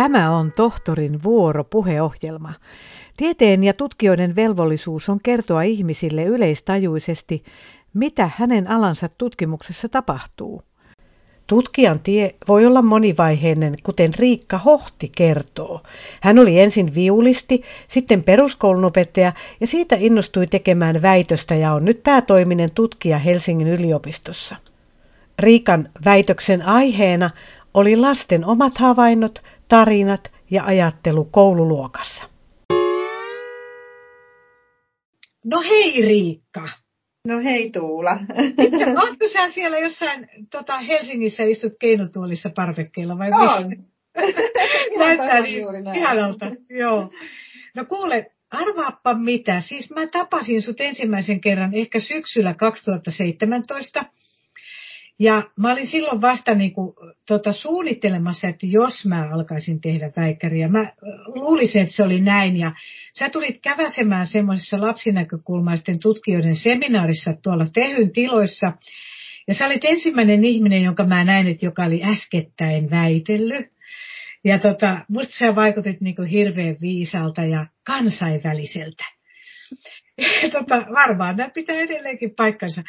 Tämä on tohtorin vuoro puheohjelma. Tieteen ja tutkijoiden velvollisuus on kertoa ihmisille yleistajuisesti, mitä hänen alansa tutkimuksessa tapahtuu. Tutkijan tie voi olla monivaiheinen, kuten Riikka Hohti kertoo. Hän oli ensin viulisti, sitten peruskoulunopettaja ja siitä innostui tekemään väitöstä ja on nyt päätoiminen tutkija Helsingin yliopistossa. Riikan väitöksen aiheena oli lasten omat havainnot, tarinat ja ajattelu koululuokassa. No hei Riikka! No hei Tuula. Oletko sä siellä jossain tota, Helsingissä istut keinotuolissa parvekkeella vai On. Näyttää niin ihanalta. Joo. No kuule, arvaappa mitä. Siis mä tapasin sut ensimmäisen kerran ehkä syksyllä 2017 ja mä olin silloin vasta niin kuin, tota, suunnittelemassa, että jos mä alkaisin tehdä väikkäriä, mä luulisin, että se oli näin. Ja sä tulit käväsemään semmoisessa lapsinäkökulmaisten tutkijoiden seminaarissa tuolla Tehyn tiloissa. Ja sä olit ensimmäinen ihminen, jonka mä näin, että joka oli äskettäin väitellyt. Ja tota, musta sä vaikutit niin kuin hirveän viisalta ja kansainväliseltä. tota, varmaan nämä pitää edelleenkin paikkansa.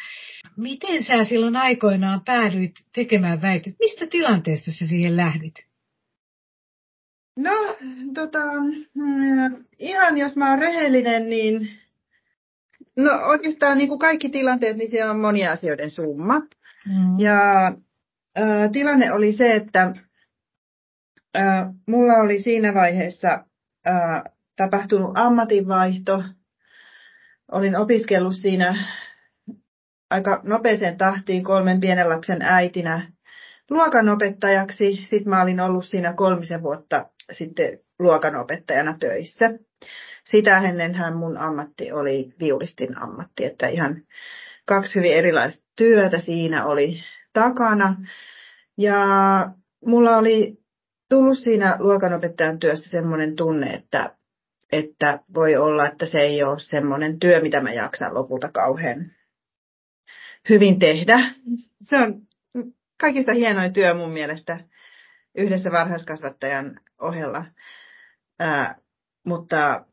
Miten sä silloin aikoinaan päädyit tekemään väitöt? Mistä tilanteesta sä siihen lähdit? No, tota, mm, ihan jos mä oon rehellinen, niin no oikeastaan niin kuin kaikki tilanteet, niin siellä on monia asioiden summa. Mm. Ja ä, tilanne oli se, että ä, mulla oli siinä vaiheessa ä, tapahtunut ammatinvaihto. Olin opiskellut siinä aika nopeeseen tahtiin kolmen pienen lapsen äitinä luokanopettajaksi. Sitten mä olin ollut siinä kolmisen vuotta sitten luokanopettajana töissä. Sitä ennenhän mun ammatti oli viulistin ammatti, että ihan kaksi hyvin erilaista työtä siinä oli takana. Ja mulla oli tullut siinä luokanopettajan työssä semmoinen tunne, että, että voi olla, että se ei ole semmoinen työ, mitä mä jaksan lopulta kauhean hyvin tehdä. Se on kaikista hienoin työ mun mielestä yhdessä varhaiskasvattajan ohella, Ää, mutta,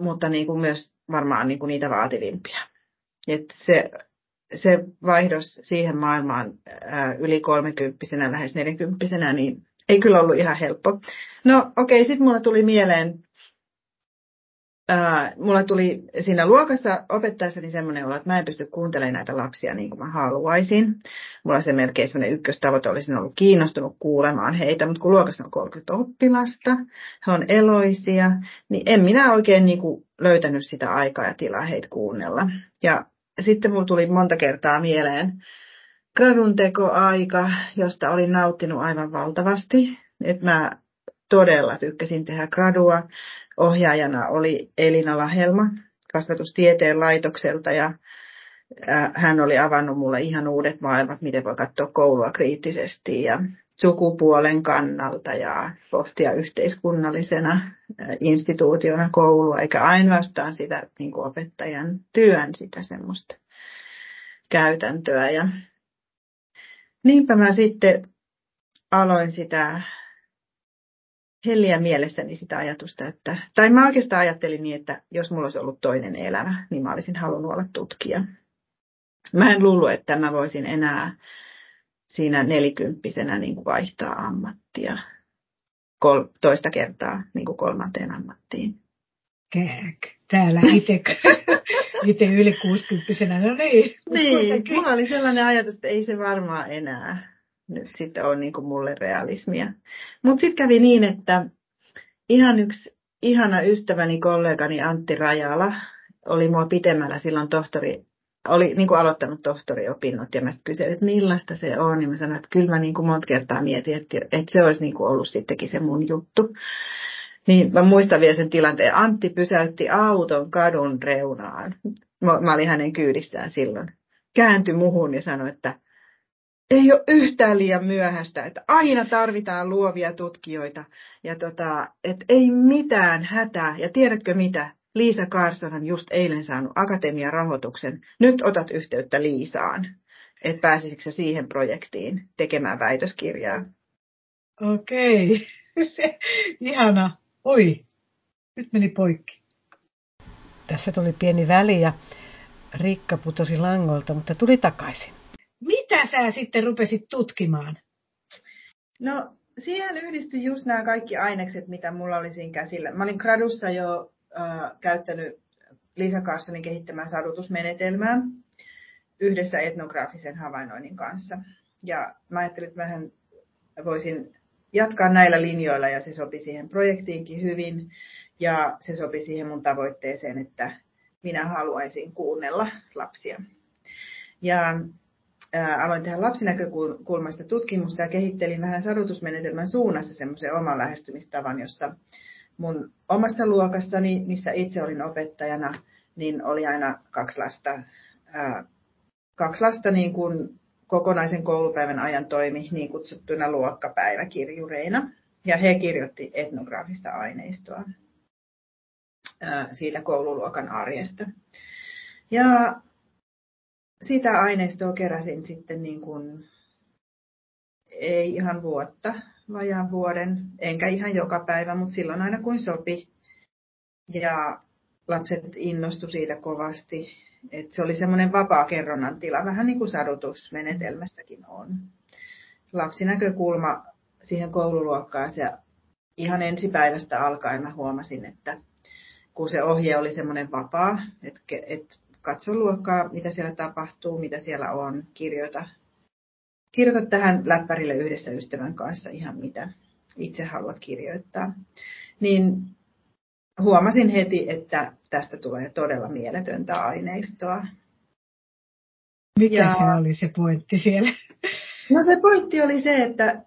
mutta niin kuin myös varmaan niin kuin niitä vaativimpia. Et se, se vaihdos siihen maailmaan ää, yli kolmekymppisenä, lähes neljäkymppisenä, niin ei kyllä ollut ihan helppo. No okei, okay, sitten mulla tuli mieleen mulla tuli siinä luokassa opettaessani semmoinen olo, että mä en pysty kuuntelemaan näitä lapsia niin kuin mä haluaisin. Mulla se melkein semmoinen ykköstavoite olisin ollut kiinnostunut kuulemaan heitä, mutta kun luokassa on 30 oppilasta, he on eloisia, niin en minä oikein niin kuin löytänyt sitä aikaa ja tilaa heitä kuunnella. Ja sitten mulla tuli monta kertaa mieleen gradun tekoaika, josta olin nauttinut aivan valtavasti. Että mä todella tykkäsin tehdä gradua ohjaajana oli Elina Lahelma kasvatustieteen laitokselta ja hän oli avannut mulle ihan uudet maailmat, miten voi katsoa koulua kriittisesti ja sukupuolen kannalta ja pohtia yhteiskunnallisena instituutiona koulua, eikä ainoastaan sitä niin kuin opettajan työn, sitä semmoista käytäntöä. Ja niinpä mä sitten aloin sitä helliä mielessäni sitä ajatusta, että, tai mä oikeastaan ajattelin niin, että jos mulla olisi ollut toinen elämä, niin mä olisin halunnut olla tutkija. Mä en luullut, että mä voisin enää siinä nelikymppisenä niin kuin vaihtaa ammattia kol, toista kertaa niin kuin kolmanteen ammattiin. Kääk. Täällä itse, itse yli 60 no niin. Niin, mulla oli sellainen ajatus, että ei se varmaan enää nyt sitten on niin kuin mulle realismia. Mutta sitten kävi niin, että ihan yksi ihana ystäväni, kollegani Antti Rajala oli mua pitemmällä silloin tohtori, oli niin kuin aloittanut tohtoriopinnot ja mä kyselin, että millaista se on. Ja mä sanoin, että kyllä mä niin kuin monta kertaa mietin, että, että se olisi niin kuin ollut sittenkin se mun juttu. Niin mä muistan vielä sen tilanteen. Antti pysäytti auton kadun reunaan. Mä, mä olin hänen kyydissään silloin. Kääntyi muhun ja sanoi, että ei ole yhtään liian myöhäistä, että aina tarvitaan luovia tutkijoita ja tota, että ei mitään hätää. Ja tiedätkö mitä? Liisa Carson on just eilen saanut akatemian rahoituksen. Nyt otat yhteyttä Liisaan, että pääsisikö siihen projektiin tekemään väitöskirjaa. Okei. se, ihana. Oi, nyt meni poikki. Tässä tuli pieni väli ja Rikka putosi langolta, mutta tuli takaisin. Mitä sä sitten rupesit tutkimaan? No, siihen yhdistyi just nämä kaikki ainekset, mitä mulla oli siinä käsillä. Mä olin gradussa jo äh, käyttänyt Lisa Carsonin kehittämään sadutusmenetelmää yhdessä etnograafisen havainnoinnin kanssa. Ja mä ajattelin, että mä voisin jatkaa näillä linjoilla ja se sopi siihen projektiinkin hyvin. Ja se sopi siihen mun tavoitteeseen, että minä haluaisin kuunnella lapsia. Ja aloin tehdä lapsinäkökulmasta tutkimusta ja kehittelin vähän sadutusmenetelmän suunnassa semmoisen oman lähestymistavan, jossa mun omassa luokassani, missä itse olin opettajana, niin oli aina kaksi lasta, kaksi lasta niin kuin kokonaisen koulupäivän ajan toimi niin kutsuttuina luokkapäiväkirjureina. Ja he kirjoitti etnograafista aineistoa siitä koululuokan arjesta. Ja sitä aineistoa keräsin sitten niin kuin, ei ihan vuotta, vajaan vuoden, enkä ihan joka päivä, mutta silloin aina kuin sopi. Ja lapset innostu siitä kovasti. Et se oli semmoinen vapaa kerronnan tila, vähän niin kuin sadutusmenetelmässäkin on. Lapsinäkökulma siihen koululuokkaan ja ihan ensipäivästä alkaen mä huomasin, että kun se ohje oli semmoinen vapaa, että et katso luokkaa, mitä siellä tapahtuu, mitä siellä on, kirjoita, kirjoita tähän läppärille yhdessä ystävän kanssa ihan mitä itse haluat kirjoittaa. Niin huomasin heti, että tästä tulee todella mieletöntä aineistoa. Mikä ja, se oli se pointti siellä? No se pointti oli se, että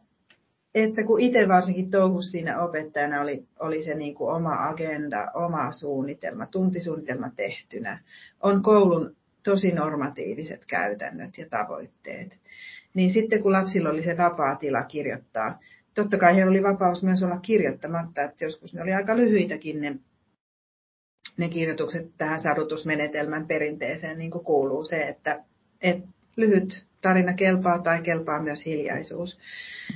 että kun itse varsinkin touhus siinä opettajana oli, oli se niin kuin oma agenda, oma suunnitelma, tuntisuunnitelma tehtynä, on koulun tosi normatiiviset käytännöt ja tavoitteet. Niin sitten kun lapsilla oli se vapaa tila kirjoittaa, totta kai heillä oli vapaus myös olla kirjoittamatta, että joskus ne oli aika lyhyitäkin ne, ne kirjoitukset tähän sadutusmenetelmän perinteeseen, niin kuin kuuluu se, että, että lyhyt tarina kelpaa tai kelpaa myös hiljaisuus.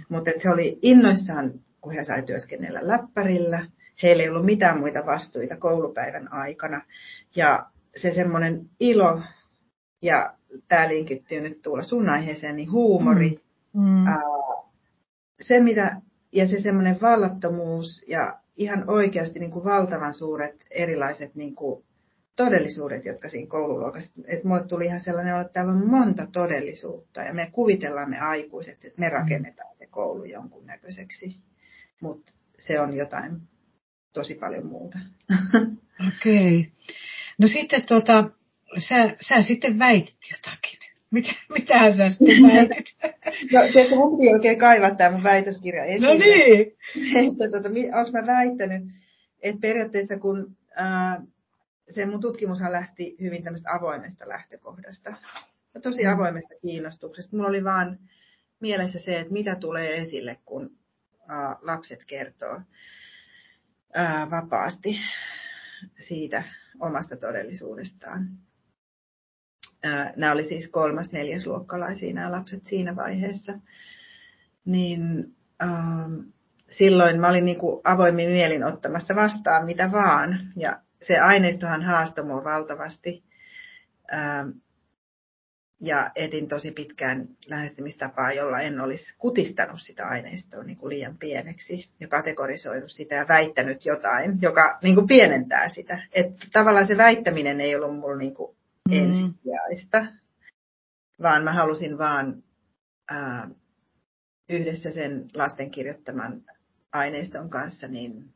Mutta he oli innoissaan, kun he sai työskennellä läppärillä. Heillä ei ollut mitään muita vastuita koulupäivän aikana. Ja se semmoinen ilo, ja tämä linkittyy nyt tuolla sun aiheeseen, niin huumori, mm. Mm. Ää, se mitä, ja se semmoinen vallattomuus ja ihan oikeasti niin kuin valtavan suuret erilaiset niin kuin todellisuudet, jotka siinä koululuokassa, että mulle tuli ihan sellainen, että täällä on monta todellisuutta ja me kuvitellaan me aikuiset, että me rakennetaan se koulu jonkunnäköiseksi, mutta se on jotain tosi paljon muuta. Okei. Okay. No sitten tuota, sä, sä sitten väitit jotakin. Mitä, mitähän sä sitten väitit? no, tiedätkö, mun piti oikein kaivaa tämä mun väitöskirja esille. No niin. että, tuota, onko mä väittänyt, että periaatteessa kun ää, se mun tutkimushan lähti hyvin tämmöistä avoimesta lähtökohdasta. Ja tosi mm. avoimesta kiinnostuksesta. Mulla oli vaan mielessä se, että mitä tulee esille, kun lapset kertoo vapaasti siitä omasta todellisuudestaan. Nämä oli siis kolmas, neljäsluokkalaisia nämä lapset siinä vaiheessa. Niin silloin mä olin niin kuin avoimin mielin ottamassa vastaan mitä vaan. Ja se aineistohan haastoi mua valtavasti. Ähm, ja etin tosi pitkään lähestymistapaa, jolla en olisi kutistanut sitä aineistoa niin kuin liian pieneksi ja kategorisoinut sitä ja väittänyt jotain, joka niin kuin pienentää sitä. Että tavallaan se väittäminen ei ollut mulla niin kuin mm. ensisijaista, vaan mä halusin vaan ää, äh, yhdessä sen lasten kirjoittaman aineiston kanssa niin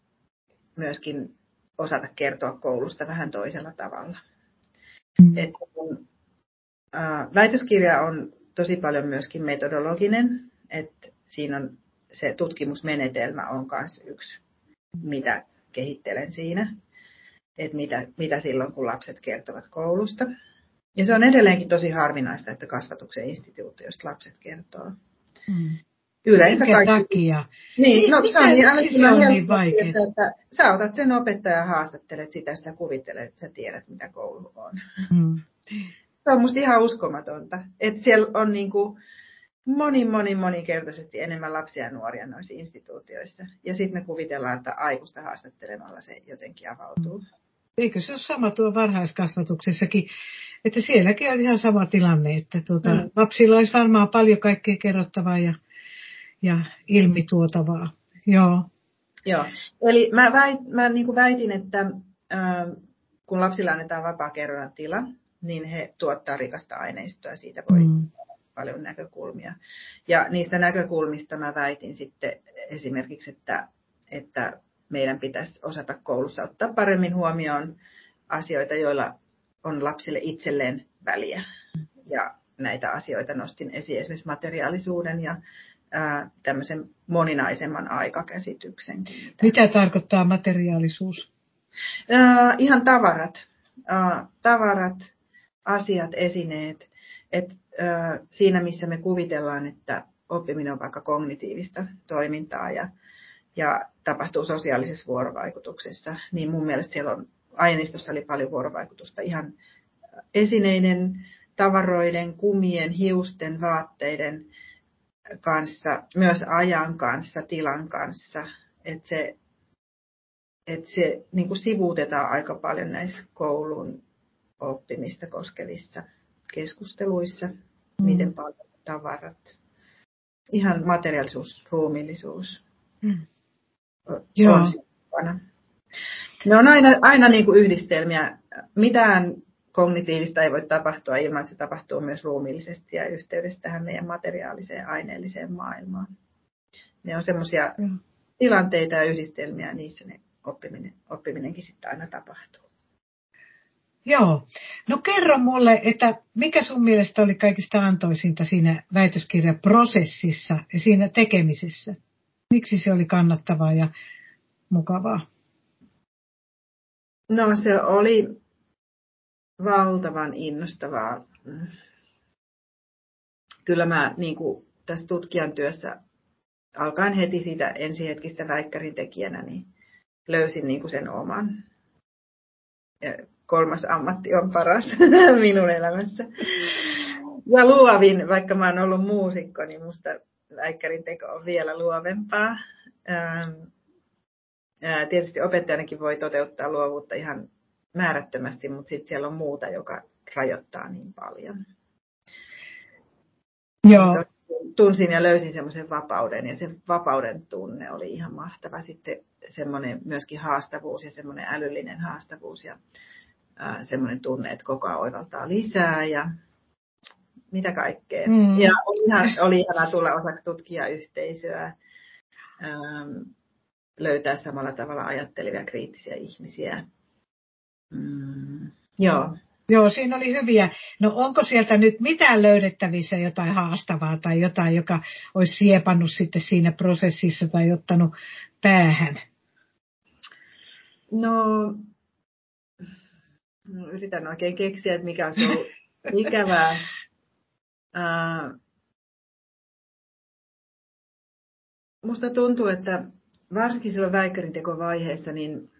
myöskin osata kertoa koulusta vähän toisella tavalla. Mm. Et kun, ää, väitöskirja on tosi paljon myöskin metodologinen, että siinä on se tutkimusmenetelmä on myös yksi, mitä kehittelen siinä, että mitä, mitä silloin, kun lapset kertovat koulusta. Ja se on edelleenkin tosi harvinaista, että kasvatuksen instituutti, josta lapset kertoo. Mm. Yleensä Minkä kaikki. takia? Niin, no se on niin älyttömän niin että, että sä otat sen opettajan ja haastattelet sitä, sä kuvittelet, että sä tiedät, mitä koulu on. Mm. Se on musta ihan uskomatonta. Että siellä on niinku, moni, moni, monikertaisesti enemmän lapsia ja nuoria noissa instituutioissa. Ja sitten me kuvitellaan, että aikuista haastattelemalla se jotenkin avautuu. Eikö se ole sama tuo varhaiskasvatuksessakin, että sielläkin on ihan sama tilanne, että tuota, mm. lapsilla olisi varmaan paljon kaikkea kerrottavaa ja, ja ilmituotavaa. Joo. Joo. Eli mä, väit, mä niin kuin väitin, että äh, kun lapsilla annetaan vapaa kerronnan tila, niin he tuottaa rikasta aineistoa, siitä voi mm. paljon näkökulmia. Ja niistä näkökulmista mä väitin sitten esimerkiksi, että, että meidän pitäisi osata koulussa ottaa paremmin huomioon asioita, joilla on lapsille itselleen väliä. Ja näitä asioita nostin esiin esimerkiksi materiaalisuuden ja ää, tämmöisen moninaisemman aikakäsityksen. Mitä tarkoittaa materiaalisuus? Ää, ihan tavarat. Ää, tavarat, asiat, esineet. Et, ää, siinä, missä me kuvitellaan, että oppiminen on vaikka kognitiivista toimintaa ja, ja tapahtuu sosiaalisessa vuorovaikutuksessa, niin mun mielestä siellä on aineistossa oli paljon vuorovaikutusta ihan esineiden, tavaroiden, kumien, hiusten, vaatteiden kanssa, myös ajan kanssa, tilan kanssa. Että se, et se niin kuin sivuutetaan aika paljon näissä koulun oppimista koskevissa keskusteluissa, mm. miten paljon tavarat, ihan materiaalisuus, ruumillisuus mm. on Joo. Ne on aina, aina niin kuin yhdistelmiä. Mitään kognitiivista ei voi tapahtua ilman, että se tapahtuu myös ruumiillisesti ja yhteydessä tähän meidän materiaaliseen aineelliseen maailmaan. Ne on semmoisia mm. tilanteita ja yhdistelmiä, niissä ne oppiminen, oppiminenkin sitten aina tapahtuu. Joo. No kerro mulle, että mikä sun mielestä oli kaikista antoisinta siinä väitöskirjaprosessissa ja siinä tekemisessä? Miksi se oli kannattavaa ja mukavaa? No se oli valtavan innostavaa. Kyllä mä niin kuin tässä tutkijan työssä alkaen heti siitä ensihetkistä väikkärin tekijänä, niin löysin niin kuin sen oman. Ja kolmas ammatti on paras minun elämässä. Ja luovin, vaikka mä oon ollut muusikko, niin musta väikkärin teko on vielä luovempaa. Tietysti opettajanakin voi toteuttaa luovuutta ihan määrättömästi, mutta sitten siellä on muuta, joka rajoittaa niin paljon. Joo. Tunsin ja löysin semmoisen vapauden ja se vapauden tunne oli ihan mahtava. Sitten semmoinen myöskin haastavuus ja semmoinen älyllinen haastavuus ja semmoinen tunne, että koko ajan oivaltaa lisää ja mitä kaikkea. Mm. Ja oli, ihan, oli ihanaa tulla osaksi tutkijayhteisöä, ähm, löytää samalla tavalla ajattelevia kriittisiä ihmisiä Mm, joo. Joo, siinä oli hyviä. No onko sieltä nyt mitään löydettävissä jotain haastavaa tai jotain, joka olisi siepannut sitten siinä prosessissa tai ottanut päähän? No, no yritän oikein keksiä, että mikä on se ikävää. Uh, musta tuntuu, että varsinkin silloin väikkärin tekovaiheessa, niin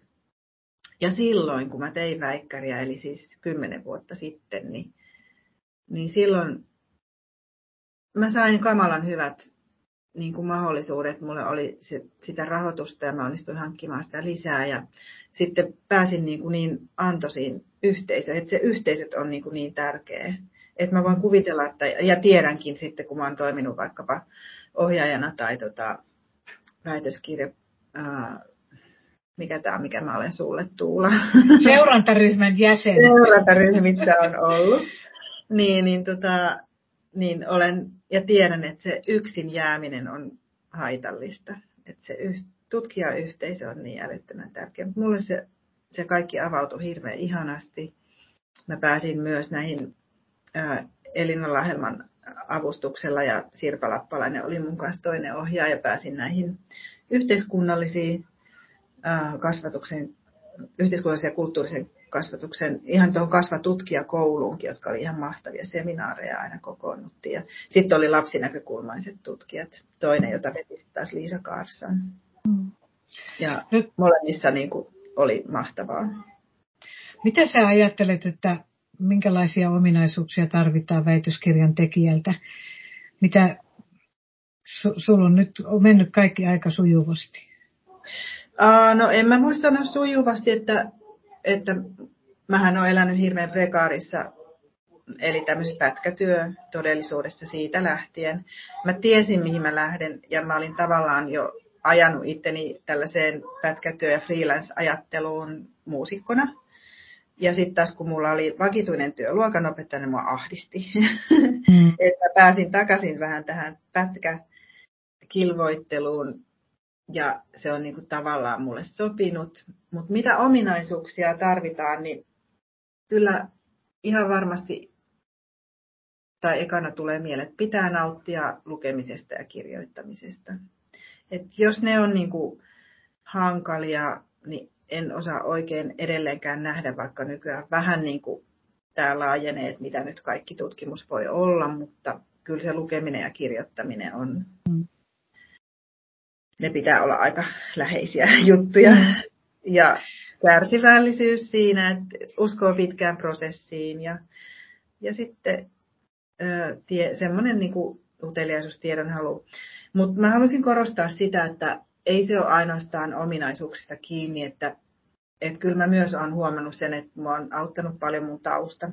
ja silloin, kun mä tein väikkäriä, eli siis kymmenen vuotta sitten, niin, niin silloin mä sain kamalan hyvät niin kuin mahdollisuudet. Mulla oli sitä rahoitusta ja mä onnistuin hankkimaan sitä lisää. Ja sitten pääsin niin, kuin niin antoisiin yhteisöön, että se yhteisöt on niin, kuin niin tärkeä. Että mä voin kuvitella, että, ja tiedänkin sitten, kun mä oon toiminut vaikkapa ohjaajana tai tota, väitöskirja mikä tämä on, mikä mä olen sulle Tuula. Seurantaryhmän jäsen. Seurantaryhmissä on ollut. Niin, niin, tota, niin olen ja tiedän, että se yksin jääminen on haitallista. Että se yh, tutkijayhteisö on niin älyttömän tärkeä. Mutta mulle se, se kaikki avautui hirveän ihanasti. Mä pääsin myös näihin ää, Elina Lahelman avustuksella ja Sirpa Lappalainen oli mun kanssa toinen ohjaaja. Pääsin näihin yhteiskunnallisiin kasvatuksen, yhteiskunnallisen ja kulttuurisen kasvatuksen, ihan tuohon kasvatutkijakouluunkin, jotka oli ihan mahtavia seminaareja aina kokoonnuttiin. Ja sitten oli lapsinäkökulmaiset tutkijat, toinen, jota veti taas Liisa Kaarsan. Mm. Ja Nyt, molemmissa niin kuin, oli mahtavaa. Mitä sä ajattelet, että minkälaisia ominaisuuksia tarvitaan väitöskirjan tekijältä? Mitä su, sulla on nyt mennyt kaikki aika sujuvasti? Uh, no en mä voi sanoa sujuvasti, että, että mähän olen elänyt hirveän prekaarissa, eli tämmöisessä pätkätyö todellisuudessa siitä lähtien. Mä tiesin, mihin mä lähden, ja mä olin tavallaan jo ajanut itteni tällaiseen pätkätyö- ja freelance-ajatteluun muusikkona. Ja sitten taas kun mulla oli vakituinen työ luokanopettaja, niin mua ahdisti. Mm. että pääsin takaisin vähän tähän pätkäkilvoitteluun ja se on niinku tavallaan mulle sopinut. Mutta mitä ominaisuuksia tarvitaan, niin kyllä ihan varmasti, tai ekana tulee mieleen, että pitää nauttia lukemisesta ja kirjoittamisesta. Et jos ne on niinku hankalia, niin en osaa oikein edelleenkään nähdä, vaikka nykyään vähän niin kuin tämä laajenee, että mitä nyt kaikki tutkimus voi olla, mutta kyllä se lukeminen ja kirjoittaminen on. Ne pitää olla aika läheisiä juttuja. Mm. Ja kärsivällisyys siinä, että uskoo pitkään prosessiin ja, ja sitten tie, semmoinen niin uteliaisuus, tiedonhalu. Mutta mä haluaisin korostaa sitä, että ei se ole ainoastaan ominaisuuksista kiinni, että, että kyllä mä myös olen huomannut sen, että mua on auttanut paljon mun tausta.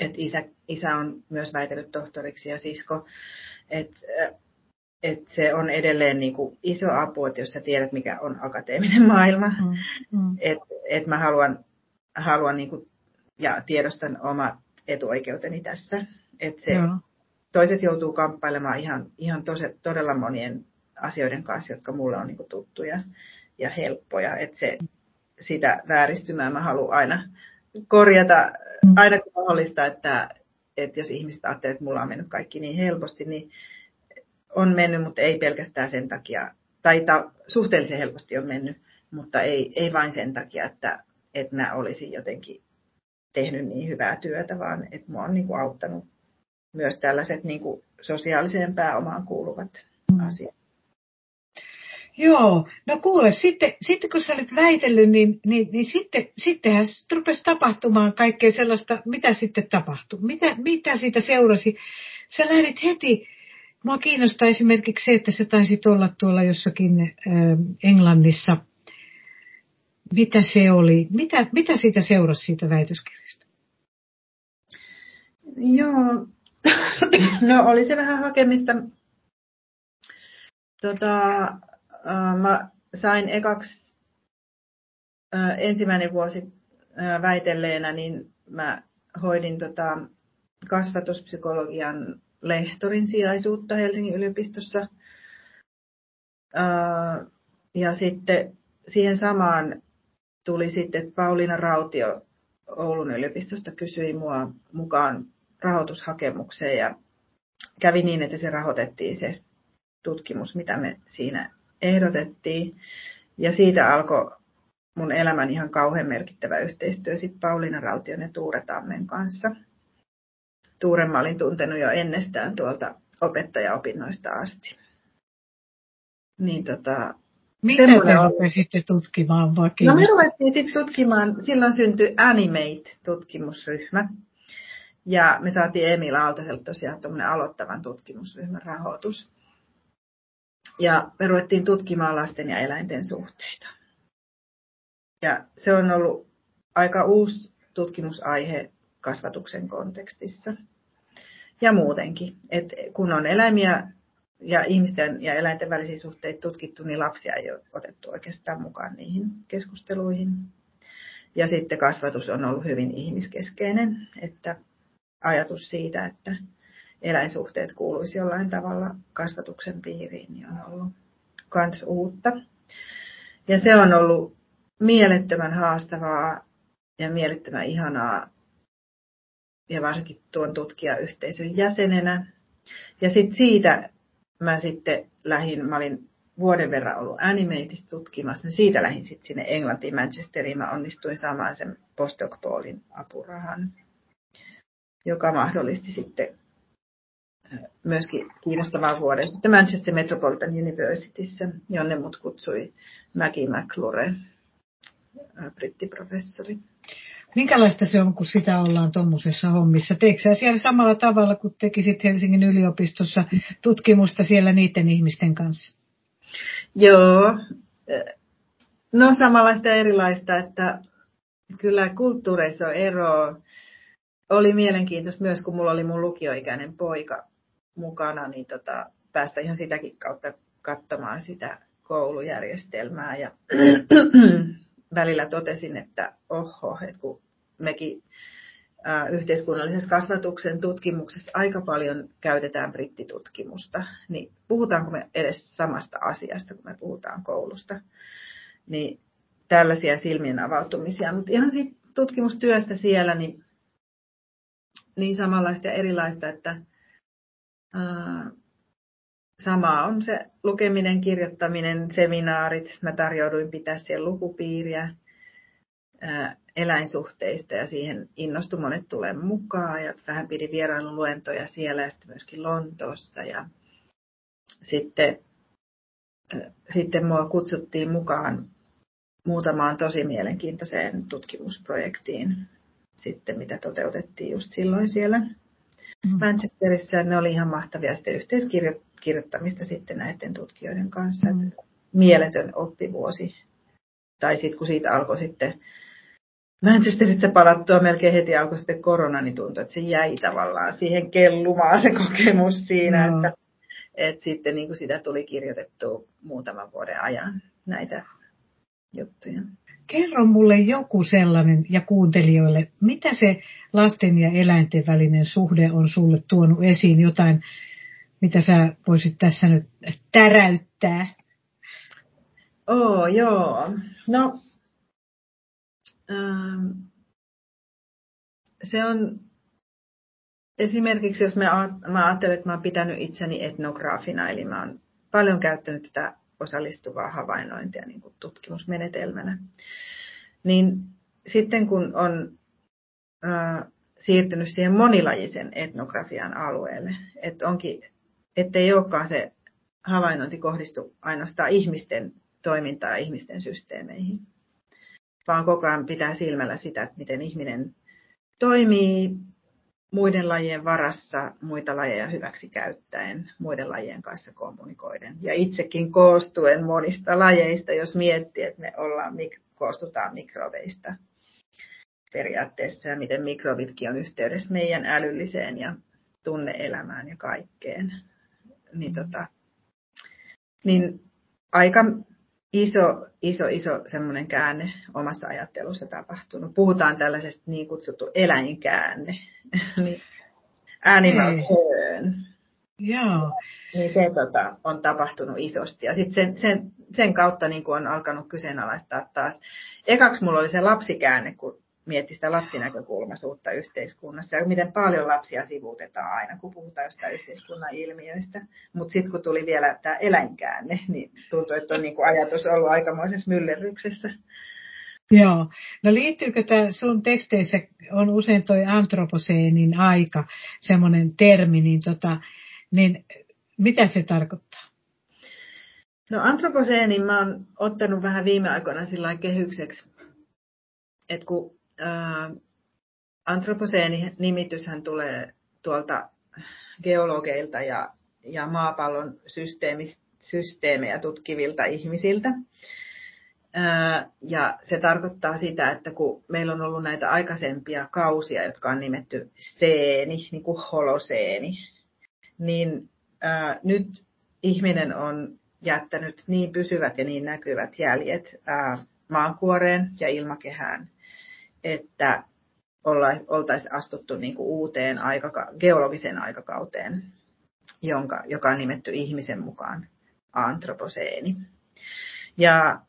Että isä, isä on myös väitellyt tohtoriksi ja sisko, että että se on edelleen niin kuin iso apu, että jos sä tiedät, mikä on akateeminen maailma, mm, mm. että et mä haluan, haluan niin kuin, ja tiedostan omat etuoikeuteni tässä. Että se, mm. toiset joutuu kamppailemaan ihan, ihan tose, todella monien asioiden kanssa, jotka mulle on niin kuin tuttuja ja helppoja. Että se, sitä vääristymää mä haluan aina korjata, mm. aina kun mahdollista, että, että jos ihmiset ajattelee, että mulla on mennyt kaikki niin helposti, niin on mennyt, mutta ei pelkästään sen takia, tai ta, suhteellisen helposti on mennyt, mutta ei, ei vain sen takia, että, että mä olisin jotenkin tehnyt niin hyvää työtä, vaan että mua on niin kuin auttanut myös tällaiset niin kuin sosiaaliseen pääomaan kuuluvat mm. asiat. Joo, no kuule, sitten, sitten kun sä olit väitellyt, niin, niin, niin sitten, sittenhän rupesi tapahtumaan kaikkea sellaista, mitä sitten tapahtui, mitä, mitä siitä seurasi. Sä lähdit heti Mua kiinnostaa esimerkiksi se, että se taisit olla tuolla jossakin äh, Englannissa. Mitä se oli? Mitä, mitä siitä seurasi siitä väitöskirjasta? Joo, no oli se vähän hakemista. Tota, äh, mä sain ekaksi äh, ensimmäinen vuosi äh, väitelleenä, niin mä hoidin tota, kasvatuspsykologian lehtorin sijaisuutta Helsingin yliopistossa. Ja sitten siihen samaan tuli sitten, Pauliina Rautio Oulun yliopistosta kysyi mua mukaan rahoitushakemukseen ja kävi niin, että se rahoitettiin se tutkimus, mitä me siinä ehdotettiin. Ja siitä alkoi mun elämän ihan kauhean merkittävä yhteistyö sitten Pauliina Raution ja Tuure Tammen kanssa. Tuuren mä olin tuntenut jo ennestään tuolta opettajaopinnoista asti. Niin tota, mitä te rupesitte tutkimaan vakio? No me ruvettiin sitten tutkimaan, silloin syntyi Animate-tutkimusryhmä. Ja me saatiin Emil Aaltoselta tosiaan tuommoinen aloittavan tutkimusryhmän rahoitus. Ja me ruvettiin tutkimaan lasten ja eläinten suhteita. Ja se on ollut aika uusi tutkimusaihe kasvatuksen kontekstissa. Ja muutenkin, että kun on eläimiä ja ihmisten ja eläinten välisiä suhteita tutkittu, niin lapsia ei ole otettu oikeastaan mukaan niihin keskusteluihin. Ja sitten kasvatus on ollut hyvin ihmiskeskeinen, että ajatus siitä, että eläinsuhteet kuuluisi jollain tavalla kasvatuksen piiriin, niin on ollut kans uutta. Ja se on ollut mielettömän haastavaa ja mielettömän ihanaa ja varsinkin tuon tutkijayhteisön jäsenenä. Ja sitten siitä mä sitten lähdin, mä olin vuoden verran ollut Animatista tutkimassa, niin siitä lähdin sitten sinne Englantiin, Manchesteriin. Mä onnistuin saamaan sen postdoc apurahan, joka mahdollisti sitten myöskin kiinnostavan vuoden sitten Manchester Metropolitan Universityssä, jonne mut kutsui Maggie McClure, brittiprofessori. Minkälaista se on, kun sitä ollaan tuommoisessa hommissa? Teekö siellä samalla tavalla, kuin tekisit Helsingin yliopistossa tutkimusta siellä niiden ihmisten kanssa? Joo. No samanlaista erilaista, että kyllä kulttuureissa on eroa. Oli mielenkiintoista myös, kun mulla oli mun lukioikäinen poika mukana, niin tota, päästä ihan sitäkin kautta katsomaan sitä koulujärjestelmää. Ja välillä totesin, että oho, että kun mekin yhteiskunnallisessa kasvatuksen tutkimuksessa aika paljon käytetään brittitutkimusta, niin puhutaanko me edes samasta asiasta, kun me puhutaan koulusta. Niin tällaisia silmien avautumisia. Mutta ihan siitä tutkimustyöstä siellä, niin, niin samanlaista ja erilaista, että ää, sama on se lukeminen, kirjoittaminen, seminaarit. Mä tarjouduin pitää siellä lukupiiriä ää, eläinsuhteista ja siihen innostui monet tulee mukaan ja vähän pidi vierailuluentoja siellä ja sitten myöskin Lontoosta ja sitten, sitten mua kutsuttiin mukaan muutamaan tosi mielenkiintoiseen tutkimusprojektiin sitten, mitä toteutettiin just silloin siellä mm. Manchesterissa. Ne oli ihan mahtavia sitten yhteiskirjoittamista sitten näiden tutkijoiden kanssa. Mm. Mieletön oppivuosi. Tai sitten kun siitä alkoi sitten Manchesterissa palattua melkein heti alkoi sitten korona, niin tuntui, että se jäi tavallaan siihen kellumaan se kokemus siinä, mm. että, että sitten niin kuin sitä tuli kirjoitettua muutaman vuoden ajan näitä juttuja. Kerro mulle joku sellainen ja kuuntelijoille, mitä se lasten ja eläinten välinen suhde on sulle tuonut esiin, jotain, mitä sä voisit tässä nyt täräyttää? Oh, joo. No, se on esimerkiksi, jos mä, ajattelen, että mä oon pitänyt itseni etnograafina, eli mä oon paljon käyttänyt tätä osallistuvaa havainnointia niin kuin tutkimusmenetelmänä. Niin sitten kun on siirtynyt siihen monilajisen etnografian alueelle, että onkin, ettei olekaan se havainnointi kohdistu ainoastaan ihmisten toimintaan ja ihmisten systeemeihin, vaan koko ajan pitää silmällä sitä, että miten ihminen toimii muiden lajien varassa, muita lajeja hyväksi käyttäen, muiden lajien kanssa kommunikoiden. Ja itsekin koostuen monista lajeista, jos miettii, että me ollaan, koostutaan mikrobeista periaatteessa ja miten mikrobitkin on yhteydessä meidän älylliseen ja tunneelämään ja kaikkeen. Niin, tota, niin aika iso, iso, iso semmoinen käänne omassa ajattelussa tapahtunut. Puhutaan tällaisesta niin kutsuttu eläinkäänne, niin animal turn. Joo. Niin se tota, on tapahtunut isosti. Ja sitten sen, sen, sen kautta niin on alkanut kyseenalaistaa taas. Ekaksi mulla oli se lapsikäänne, kun mietti sitä lapsinäkökulmaisuutta yhteiskunnassa ja miten paljon lapsia sivuutetaan aina, kun puhutaan jostain yhteiskunnan ilmiöistä. Mutta sitten kun tuli vielä tämä eläinkäänne, niin tuntui, että on niin kuin ajatus ollut aikamoisessa myllerryksessä. Joo. No liittyykö tämä sun teksteissä, on usein toi antroposeenin aika, semmoinen termi, niin, tota, niin mitä se tarkoittaa? No antroposeenin mä oon ottanut vähän viime aikoina sillä kehykseksi, että kun antroposeeni-nimityshän tulee tuolta geologeilta ja, ja maapallon systeemejä tutkivilta ihmisiltä. Ja se tarkoittaa sitä, että kun meillä on ollut näitä aikaisempia kausia, jotka on nimetty seeni, niin kuin holoseeni, niin nyt ihminen on jättänyt niin pysyvät ja niin näkyvät jäljet maankuoreen ja ilmakehään, että oltaisiin astuttu niin kuin uuteen aikaka- geologiseen aikakauteen, jonka, joka on nimetty ihmisen mukaan antroposeeni. Ja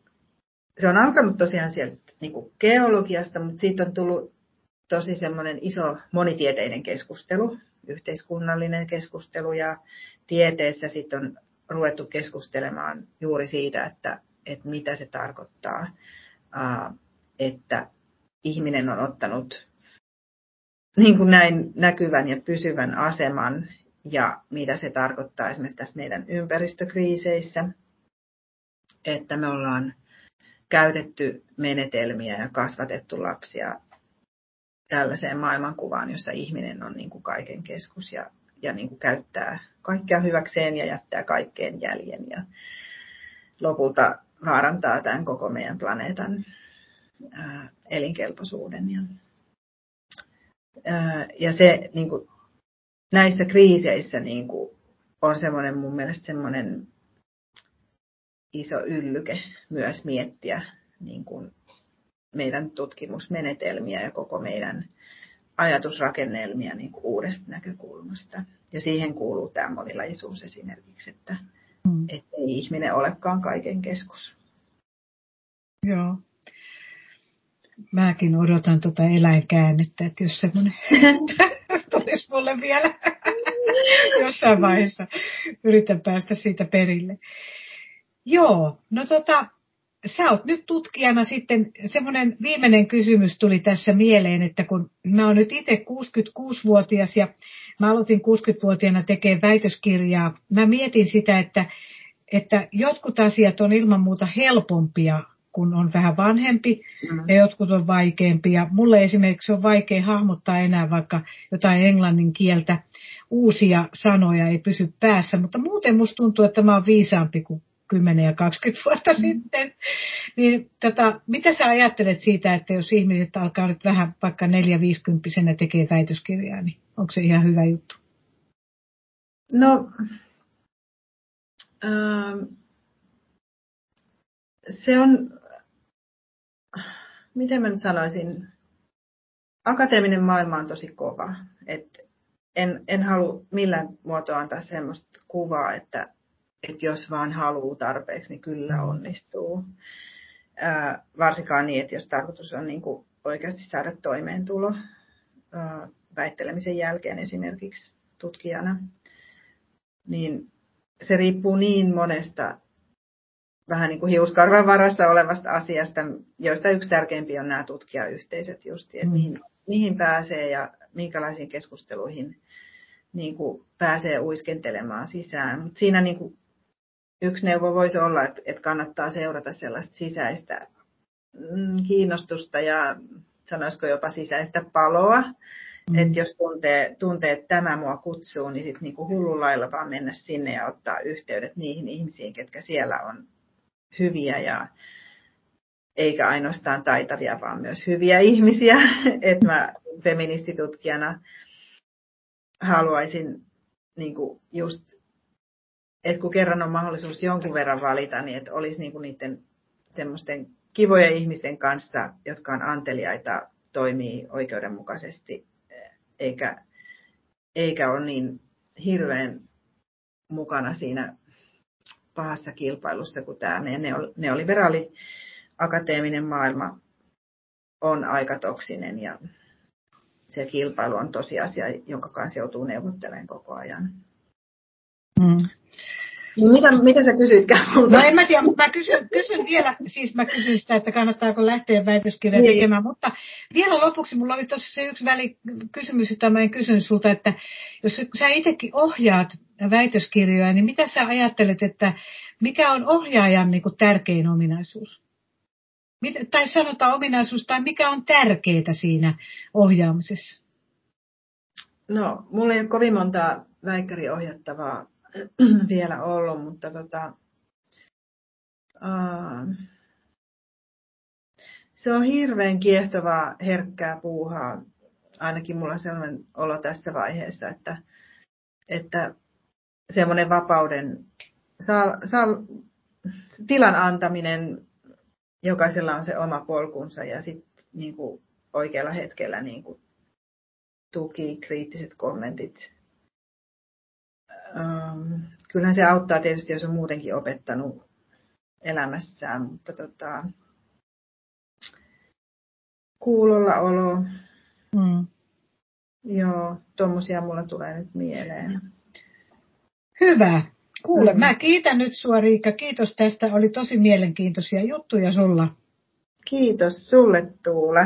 se on alkanut tosiaan sieltä niin kuin geologiasta, mutta siitä on tullut tosi semmoinen iso monitieteinen keskustelu, yhteiskunnallinen keskustelu ja tieteessä sitten on ruvettu keskustelemaan juuri siitä, että, että mitä se tarkoittaa, että ihminen on ottanut niin kuin näin näkyvän ja pysyvän aseman ja mitä se tarkoittaa esimerkiksi tässä meidän ympäristökriiseissä, että me ollaan käytetty menetelmiä ja kasvatettu lapsia tällaiseen maailmankuvaan, jossa ihminen on niin kuin kaiken keskus ja, ja niin kuin käyttää kaikkea hyväkseen ja jättää kaikkeen jäljen ja lopulta vaarantaa tämän koko meidän planeetan ää, elinkelpoisuuden. Ja, ää, ja se niin kuin, näissä kriiseissä niin kuin, on semmoinen mun mielestä semmoinen iso yllyke myös miettiä niin kuin meidän tutkimusmenetelmiä ja koko meidän ajatusrakennelmia niin kuin uudesta näkökulmasta. Ja siihen kuuluu tämä monilaisuus esimerkiksi, että, mm. ei ihminen olekaan kaiken keskus. Joo. Mäkin odotan tuota eläinkäännettä, että jos semmoinen tulisi mulle vielä jossain vaiheessa, yritän päästä siitä perille. Joo, no tota, sä oot nyt tutkijana sitten, semmoinen viimeinen kysymys tuli tässä mieleen, että kun mä oon nyt itse 66-vuotias ja mä aloitin 60-vuotiaana tekemään väitöskirjaa, mä mietin sitä, että, että jotkut asiat on ilman muuta helpompia, kun on vähän vanhempi mm. ja jotkut on vaikeampia. Mulle esimerkiksi on vaikea hahmottaa enää vaikka jotain englannin kieltä, uusia sanoja ei pysy päässä, mutta muuten musta tuntuu, että mä oon viisaampi kuin 10 ja 20 vuotta mm. sitten. Niin, tota, mitä sä ajattelet siitä, että jos ihmiset alkaa nyt vähän vaikka 4 50 tekee väitöskirjaa, niin onko se ihan hyvä juttu? No, ähm, se on, miten mä nyt sanoisin, akateeminen maailma on tosi kova. Et en, en halua millään muotoa antaa semmoista kuvaa, että että jos vaan haluaa tarpeeksi, niin kyllä mm. onnistuu. Ää, varsinkaan niin, että jos tarkoitus on niin kuin oikeasti saada toimeentulo ää, väittelemisen jälkeen esimerkiksi tutkijana, niin se riippuu niin monesta vähän niin kuin hiuskarvan varassa olevasta asiasta, joista yksi tärkeimpi on nämä tutkijayhteisöt just, että mm. mihin, mihin pääsee ja minkälaisiin keskusteluihin niin kuin pääsee uiskentelemaan sisään. Mutta siinä niin kuin yksi neuvo voisi olla, että, että kannattaa seurata sellaista sisäistä mm, kiinnostusta ja sanoisiko jopa sisäistä paloa. Mm. Että jos tuntee, tuntee, että tämä mua kutsuu, niin sitten niinku hullulla lailla vaan mennä sinne ja ottaa yhteydet niihin ihmisiin, ketkä siellä on hyviä ja eikä ainoastaan taitavia, vaan myös hyviä ihmisiä. Että mä feministitutkijana haluaisin niin just että kun kerran on mahdollisuus jonkun verran valita, niin että olisi niinku niiden semmoisten kivojen ihmisten kanssa, jotka on anteliaita, toimii oikeudenmukaisesti, eikä, eikä ole niin hirveän mukana siinä pahassa kilpailussa, kun tämä meidän neoliberaali akateeminen maailma on aika toksinen ja se kilpailu on tosiasia, jonka kanssa joutuu neuvottelemaan koko ajan. Mm. Niin mitä, mitä sä kysyitkään No en mä tiedä, mutta mä kysyn, kysyn vielä, siis mä kysyn sitä, että kannattaako lähteä väitöskirjaa niin. tekemään, mutta vielä lopuksi mulla oli tuossa se yksi väli kysymys, jota mä en kysynyt sulta, että jos sä itsekin ohjaat väitöskirjoja, niin mitä sä ajattelet, että mikä on ohjaajan niin kuin tärkein ominaisuus? Tai sanotaan ominaisuus, tai mikä on tärkeää siinä ohjaamisessa? No, mulla ei ole kovin monta väikkäriohjattavaa vielä ollut, mutta tota, uh, se on hirveän kiehtovaa, herkkää puuhaa. Ainakin mulla on sellainen olo tässä vaiheessa, että, että semmoinen vapauden saa, saa, tilan antaminen, jokaisella on se oma polkunsa ja sitten niin oikealla hetkellä niin kuin, tuki, kriittiset kommentit, ähm, kyllähän se auttaa tietysti, jos on muutenkin opettanut elämässään, mutta tota, kuulolla olo. Mm. Joo, tuommoisia mulla tulee nyt mieleen. Hyvä. Kuule, mm. mä kiitän nyt sua Riikka. Kiitos tästä. Oli tosi mielenkiintoisia juttuja sulla. Kiitos sulle Tuula.